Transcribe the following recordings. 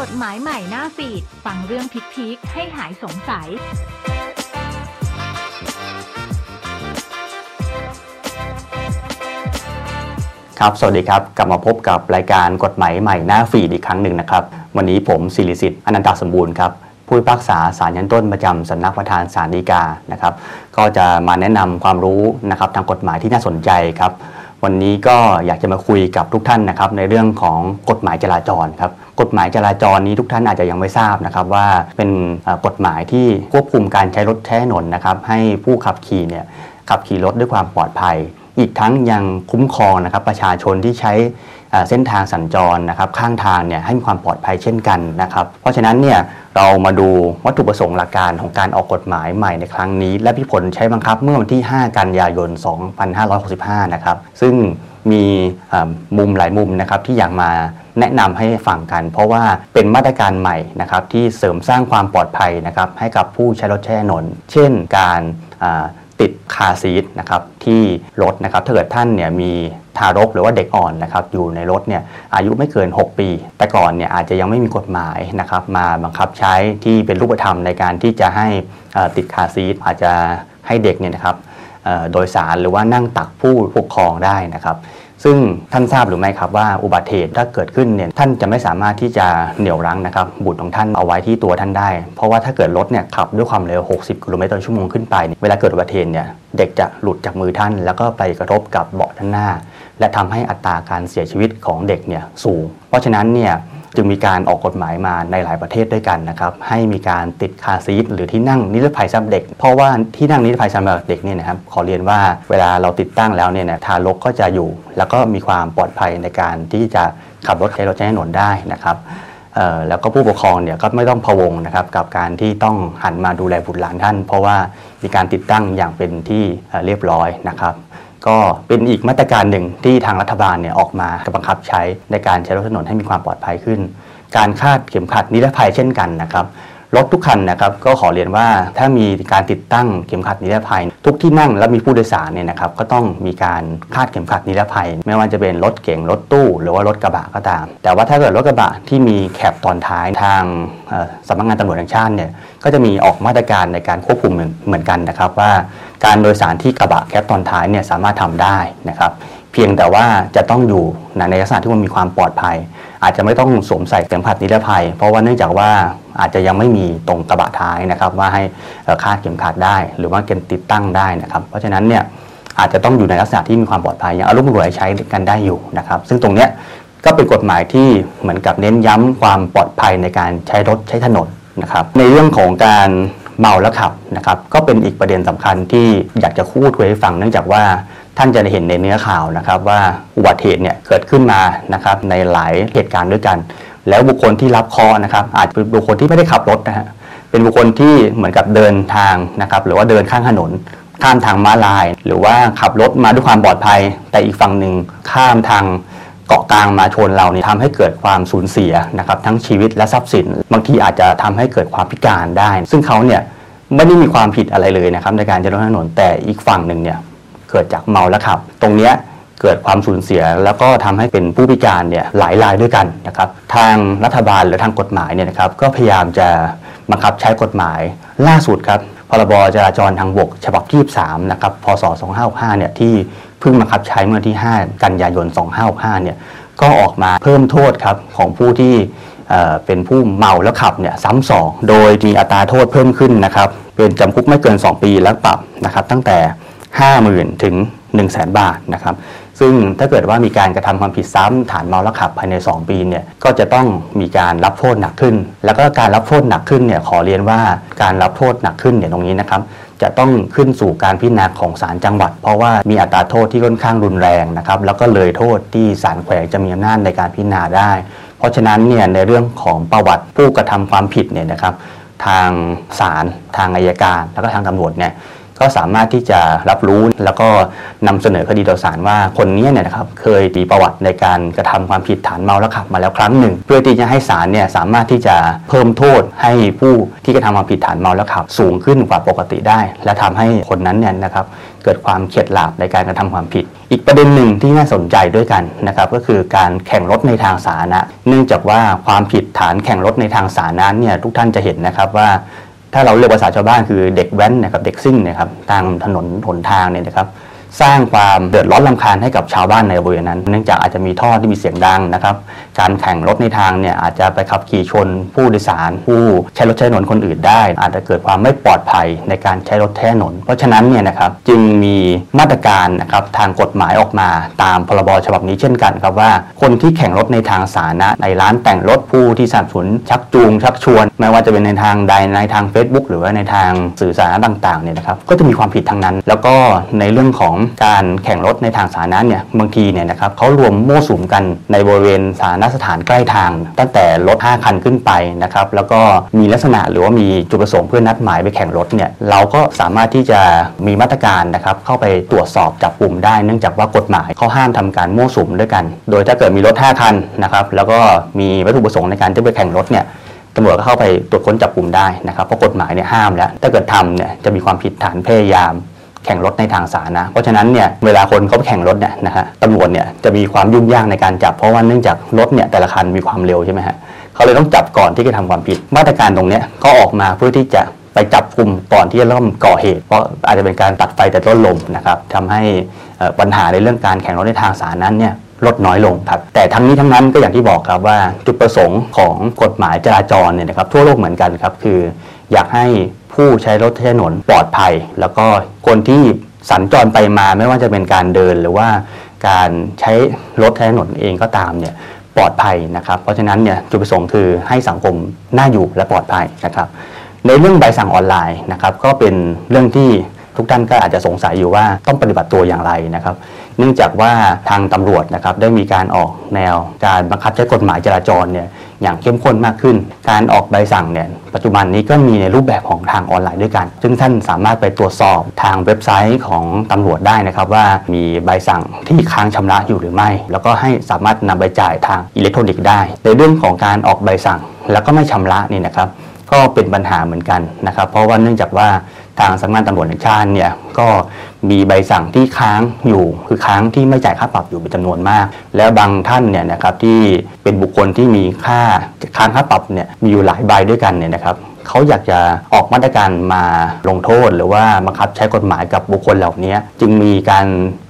กฎหมายใหม่หน้าฟีด ฟังเรื่องพีคๆให้หายสงสัย ครับ สวัสดีครับ กลับมาพบกับรายการกฎหมายใหม่หน้าฟีดอีกครั้งหนึ่งนะครับ วันนี้ผมศิริสิทธิ์อนันตสมบูรณ์ครับ ผู้พิพากษาศาลยันต้นประจำสำนักประธานศาลฎีกานะครับ ก็จะมาแนะนำความรู้นะครับทางกฎหมายที่น่าสนใจครับ วันนี้ก็อยากจะมาคุยกับทุกท่านนะครับในเรื่องของกฎหมายจราจรครับกฎหมายจราจรนี้ทุกท่านอาจจะยังไม่ทราบนะครับว่าเป็นกฎหมายที่ควบคุมการใช้รถใช้ถนนนะครับให้ผู้ขับขี่เนี่ยขับขี่รถด้วยความปลอดภัย อีกทั้งยังคุ้มครองนะครับประชาชนที่ใช้เส้นทางสัญจรนะครับข้างทางเนี่ยให้มีความปลอดภัยเช่นกันนะครับ เพราะฉะนั้นเนี่ยเรามาดูวัตถุประสงค์หลักการของการออกกฎหมายใหม่ในครั้งนี้ และพิผลใช้บังคับเมื่อวันที่ 5 กันยายน 2565 นะครับ ซึ่งมีมุมหลายมุมนะครับที่อยากมาแนะนำให้ฟังกัน เพราะว่าเป็นมาตรการใหม่นะครับที่เสริมสร้างความปลอดภัยนะครับให้กับผู้ใช้รถใช้ถนน เช่นการ ติดคาซีทนะครับที่รถนะครับถ้าเกิดท่านเนี่ยมีทารกหรือว่าเด็กอ่อนนะครับอยู่ในรถเนี่ยอายุไม่เกิน 6 ปี แต่ก่อนเนี่ยอาจจะยังไม่มีกฎหมายนะครับมาบังคับใช้ที่เป็นรูปธรรมในการที่จะให้อ่อติดคาซีทอาจจะให้เด็กเนี่ยนะครับโดยสารหรือว่านั่งตักผู้ปกครองได้นะครับ ซึ่งท่านทราบหรือไม่ครับว่าอุบัติเหตุถ้าเกิดขึ้นเนี่ยท่านจะไม่สามารถที่จะเหนี่ยวรั้งนะครับบุตรของท่านเอาไว้ที่ตัวท่านได้ เพราะว่าถ้าเกิดรถเนี่ยขับด้วยความเร็ว 60 กิโลเมตรต่อชั่วโมงขึ้นไปเเวลาเกิดอุบัติเหตุเนี่ยเด็กจะหลุดจากมือท่าน แล้วก็ไปกระทบกับเบาะด้านหน้า และทำให้อัตราการเสียชีวิตของเด็กเนี่ยสูง เพราะฉะนั้นเนี่ย จึงมีการออกกฎหมายมาในหลายประเทศด้วยกันนะครับให้มีการติดคาซีทหรือที่นั่งนิรภัยสำหรับเด็ก เพราะว่าที่นั่งนิรภัยสำหรับเด็กเนี่ยนะครับขอเรียนว่าเวลาเราติดตั้งแล้วเนี่ยนะทารกก็จะอยู่ แล้วก็มีความปลอดภัยในการที่จะขับรถใช้รถใช้ถนนได้นะครับแล้วก็ผู้ปกครองเนี่ยก็ไม่ต้องพะวงนะครับกับการที่ต้องหันมาดูแลบุตรหลานท่าน เพราะว่ามีการติดตั้งอย่างเป็นที่เรียบร้อยนะครับ ก็เป็นอีกมาตรการหนึ่งที่ทางรัฐบาลเนี่ยออกมาบังคับใช้ในการใช้รถถนนให้มีความปลอดภัยขึ้น การคาดเข็มขัดนิรภัยเช่นกันนะครับ รถทุกคันนะครับก็ขอเรียนว่าถ้ามีการติดตั้งเข็มขัดนิรภัย ทุกที่นั่งและมีผู้โดยสารเนี่ยนะครับก็ต้องมีการคาดเข็มขัดนิรภัย ไม่ว่าจะเป็นรถเก๋งรถตู้ หรือว่ารถกระบะก็ตาม แต่ว่าถ้าเกิดรถกระบะที่มีแคปตอนท้ายทางสำนักงานตำรวจแห่งชาติเนี่ยก็จะมีออกมาตรการในการควบคุมเหมือนเหมือนกันนะครับว่า การโดยสารที่กระบะแคปตอนท้ายเนี่ยสามารถทำได้นะครับเพียงแต่ว่าจะต้องอยู่ในลักษณะที่มันมีความปลอดภัย อาจจะไม่ต้องสวมใส่เข็มขัดนิรภัย เพราะว่าเนื่องจากว่าอาจจะยังไม่มีตรงกระบะท้ายนะครับ ว่าให้คาดเข็มขัดได้ หรือว่าเกณฑ์ติดตั้งได้นะครับ เพราะฉะนั้นเนี่ยอาจจะต้องอยู่ในลักษณะที่มีความปลอดภัยอย่างอาลูกมือใช้กันได้อยู่นะครับ ซึ่งตรงเนี้ยก็เป็นกฎหมายที่เหมือนกับเน้นย้ำความปลอดภัยในการใช้รถใช้ถนนนะครับ ในเรื่องของการเมาแล้วขับนะครับ ก็เป็นอีกประเด็นสำคัญที่อยากจะพูดคุยให้ฟังเนื่องจากว่า ท่านจะเห็นในเนื้อข่าวนะครับว่าอุบัติเหตุเนี่ยเกิดขึ้นมานะครับในหลายเหตุการณ์ด้วยกัน แล้วบุคคลที่รับเคราะห์นะครับ อาจจะเป็นบุคคลที่ไม่ได้ขับรถนะฮะเป็นบุคคลที่เหมือนกับเดินทางนะครับหรือว่าเดินข้างถนน ข้ามทางม้าลาย หรือว่าขับรถมาด้วยความปลอดภัย แต่อีกฝั่งหนึ่งข้ามทางเกาะกลางมาชนเราเนี่ยทำให้เกิดความสูญเสียนะครับทั้งชีวิตและทรัพย์สิน บางทีอาจจะทำให้เกิดความพิการได้ ซึ่งเขาเนี่ยไม่ได้มีความผิดอะไรเลยนะครับในการใช้รถนนแต่อีกฝั่งหนึ่งเนี่ย เกิดจากเมาแล้วขับ ตรงเนี้ยเกิดความสูญเสียแล้วก็ทำให้เป็นผู้พิการเนี่ยหลายรายด้วยกันนะครับทางรัฐบาลหรือทางกฎหมายเนี่ยนะครับก็พยายามจะบังคับใช้กฎหมายล่าสุดครับพรบจราจรทางบก ฉบับที่3นะครับพศ 2565เนี่ยที่เพิ่งบังคับใช้เมื่อที่ 5 กันยายน 2565เนี่ยก็ออกมาเพิ่มโทษครับของผู้ที่เเป็นผู้เมาแล้วขับเนี่ยซ้ำสองโดยมีอัตราโทษเพิ่มขึ้นนะครับเป็นจำคุกไม่เกิน 2 ปีและปรับนะครับตั้งแต่ 50,000ถึง1 0 0 0 0แบาทนะครับซึ่งถ้าเกิดว่ามีการกระทำความผิดซ้ำฐานเมาแล้วขับภายใน 2 ปีเนี่ยก็จะต้องมีการรับโทษหนักขึ้น แล้วก็การรับโทษหนักขึ้นเนี่ยขอเรียนว่าการรับโทษหนักขึ้นเนี่ยตรงนี้นะครับจะต้องขึ้นสู่การพิจารณาของศาลจังหวัด เพราะว่ามีอัตราโทษที่ค่อนข้างรุนแรงนะครับแล้วก็เลยโทษที่ศาลแขวงจะมีอำนาจในการพิจารณาได้ เพราะฉะนั้นเนี่ยในเรื่องของประวัติผู้กระทำความผิดเนี่ยนะครับทางศาลทางอายการ แล้วก็ทางตำรวจเนี่ย ก็สามารถที่จะรับรู้แล้วก็นำเสนอคดีต่อศาลว่าคนนี้เนี่ยนะครับเคยมีประวัติในการกระทำความผิดฐานเมาแล้วขับมาแล้วครั้งหนึ่ง เพื่อที่จะให้ศาลเนี่ยสามารถที่จะเพิ่มโทษให้ผู้ที่กระทำความผิดฐานเมาแล้วขับ สูงขึ้นกว่าปกติได้ และทำให้คนนั้นเนี่ยนะครับเกิดความเข็ดหลาบในการกระทำความผิด อีกประเด็นหนึ่งที่น่าสนใจด้วยกันนะครับก็คือการแข่งรถในทางสาธารณะ เนื่องจากว่าความผิดฐานแข่งรถในทางสาธารณะเนี่ยทุกท่านจะเห็นนะครับว่า ถ้าเราเรียกภาษาชาวบ้านคือเด็กแว้นนะครับเด็กซิ่งนะครับตามถนนหนทางเนี่ยนะครับ สร้างความเดือดร้อนลำคาญให้กับชาวบ้านในบริเวณนั้น เนื่องจากอาจจะมีท่อที่มีเสียงดังนะครับ การแข่งรถในทางเนี่ยอาจจะไปขับขี่ชนผู้โดยสาร ผู้ใช้รถใช้ถนนคนอื่นได้ อาจจะเกิดความไม่ปลอดภัยในการใช้รถใช้ถนน เพราะฉะนั้นเนี่ยนะครับจึงมีมาตรการนะครับทางกฎหมายออกมาตามพรบฉบับนี้เช่นกันครับว่า คนที่แข่งรถในทางสาธารณะในร้านแต่งรถผู้ที่สนับสนุนชักจูง ชักชวน ไม่ว่าจะเป็นในทางใดในทาง Facebook หรือว่าในทางสื่อสารต่างๆเนี่ยนะครับก็จะมีความผิดทั้งนั้น แล้วก็ในเรื่องของการแข่งรถในทางสาธารณะเนี่ยบางทีเนี่ยนะครับเขารวมโม่สุมกันในบริเวณสาธารณสถานใกล้ทาง ตั้งแต่รถ 5 คันขึ้นไปนะครับแล้วก็มีลักษณะหรือว่ามีจุดประสงค์เพื่อนัดหมายไปแข่งรถเนี่ยเราก็สามารถที่จะมีมาตรการนะครับเข้าไปตรวจสอบจับกลุ่มได้ เนื่องจากว่ากฎหมายเขาห้ามทำการโม่สุมด้วยกัน โดยถ้าเกิดมีรถ 5 คันนะครับแล้วก็มีวัตถุประสงค์ในการจะไปแข่งรถเนี่ยตำรวจก็เข้าไปตรวจค้นจับกลุ่มได้นะครับเพราะกฎหมายเนี่ยห้ามแล้วถ้าเกิดทำเนี่ยจะมีความผิดฐานพยายาม แข่งรถในทางสาธารณะเพราะฉะนั้นเนี่ยเวลาคนเขาไปแข่งรถเนี่ยนะฮะตำรวจเนี่ยจะมีความยุ่งยากในการจับ เพราะว่าเนื่องจากรถเนี่ยแต่ละคันมีความเร็วใช่ไหมฮะเขาเลยต้องจับก่อนที่จะทำความผิด มาตรการตรงเนี้ยก็ออกมาเพื่อที่จะไปจับกลุ่มก่อนที่จะเริ่มก่อเหตุ เพราะอาจจะเป็นการตัดไฟแต่ต้นลมนะครับทำให้อ่อปัญหาในเรื่องการแข่งรถในทางสาธารณะเนี่ยลดน้อยลงครับแต่ทั้งนี้ทั้งนั้นก็อย่างที่บอกครับว่าจุดประสงค์ของกฎหมายจราจรเนี่ยนะครับทั่วโลกเหมือนกันครับคืออยากให้ ผู้ใช้รถใช้ถนนปลอดภัย แล้วก็คนที่สัญจรไปมาไม่ว่าจะเป็นการเดินหรือว่าการใช้รถใช้ถนนเองก็ตามเนี่ยปลอดภัยนะครับ เพราะฉะนั้นเนี่ยจุดประสงค์คือให้สังคมน่าอยู่และปลอดภัยนะครับในเรื่องใบสั่งออนไลน์นะครับก็เป็นเรื่องที่ทุกท่านก็อาจจะสงสัยอยู่ว่าต้องปฏิบัติตัวอย่างไรนะครับ เนื่องจากว่าทางตำรวจนะครับได้มีการออกแนวการบังคับใช้กฎหมายจราจรเนี่ย อย่างเข้มข้นมากขึ้น การออกใบสั่งเนี่ยปัจจุบันนี้ก็มีในรูปแบบของทางออนไลน์ด้วยกัน ซึ่งท่านสามารถไปตรวจสอบทางเว็บไซต์ของตำรวจได้นะครับ ว่ามีใบสั่งที่ค้างชำระอยู่หรือไม่ แล้วก็ให้สามารถนำไปจ่ายทางอิเล็กทรอนิกส์ได้ ในเรื่องของการออกใบสั่งแล้วก็ไม่ชำระนี่นะครับก็เป็นปัญหาเหมือนกันนะครับ เพราะว่าเนื่องจากว่าทางสำนักงานตำรวจแห่งชาติเนี่ยก็ มีใบสั่งที่ค้างอยู่ คือค้างที่ไม่จ่ายค่าปรับอยู่เป็นจำนวนมาก แล้วบางท่านเนี่ยนะครับที่เป็นบุคคลที่มีค่าค้างค่าปรับเนี่ยมีอยู่หลายใบด้วยกันเนี่ยนะครับเขาอยากจะออกมาตรการมาลงโทษ หรือว่าบังคับใช้กฎหมายกับบุคคลเหล่านี้ จึงมีการ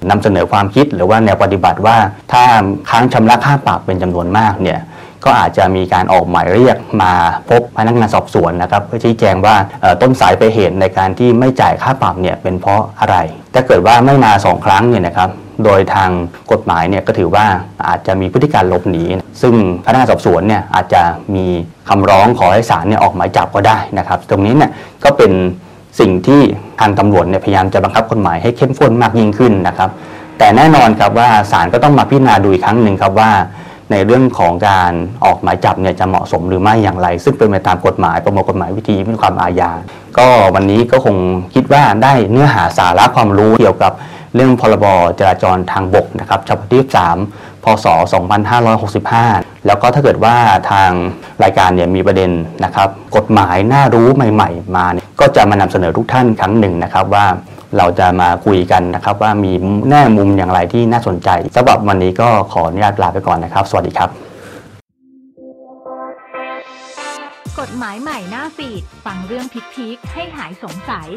นำเสนอความคิดหรือว่าแนวปฏิบัติว่า ถ้าค้างชำระค่าปรับเป็นจำนวนมากเนี่ยก็อาจจะมีการออกหมายเรียกมาพบพนักงานสอบสวนนะครับ เพื่อชี้แจงว่าต้นสายไปเหตุในการที่ไม่จ่ายค่าปรับเนี่ยเป็นเพราะอะไร ถ้าเกิดว่าไม่มาสองครั้งเนี่ยนะครับโดยทางกฎหมายเนี่ยก็ถือว่าอาจจะมีพฤติการหลบหนี ซึ่งพนักงานสอบสวนเนี่ยอาจจะมีคำร้องขอให้ศาลเนี่ยออกหมายจับก็ได้นะครับ ตรงนี้เนี่ยก็เป็นสิ่งที่ทางตำรวจเนี่ยพยายามจะบังคับกฎหมายให้เข้มข้นมากยิ่งขึ้นนะครับ แต่แน่นอนครับว่าศาลก็ต้องมาพิจารณาดูอีกครั้งหนึ่งครับว่า ในเรื่องของการออกหมายจับเนี่ยจะเหมาะสมหรือไม่อย่างไร ซึ่งเป็นไปตามกฎหมายประมวลกฎหมายวิธีพิจารณาความอาญาก็วันนี้ก็คงคิดว่าได้เนื้อหาสาระความรู้เกี่ยวกับเรื่องพรบจราจรทางบกนะครับฉบับที่3พศ 2565 แล้วก็ถ้าเกิดว่าทางรายการเนี่ยมีประเด็นนะครับ กฎหมายน่ารู้ใหม่ ๆ มาเนี่ยก็จะมานำเสนอทุกท่านครั้งหนึ่งนะครับว่า เราจะมาคุยกันนะครับ ว่ามีแง่มุมอย่างไรที่น่าสนใจสำหรับวันนี้ก็ขออนุญาตลาไปก่อนนะครับ สวัสดีครับ กฎหมายใหม่หน้าฟีดฟังเรื่องพิคๆให้หายสงสัย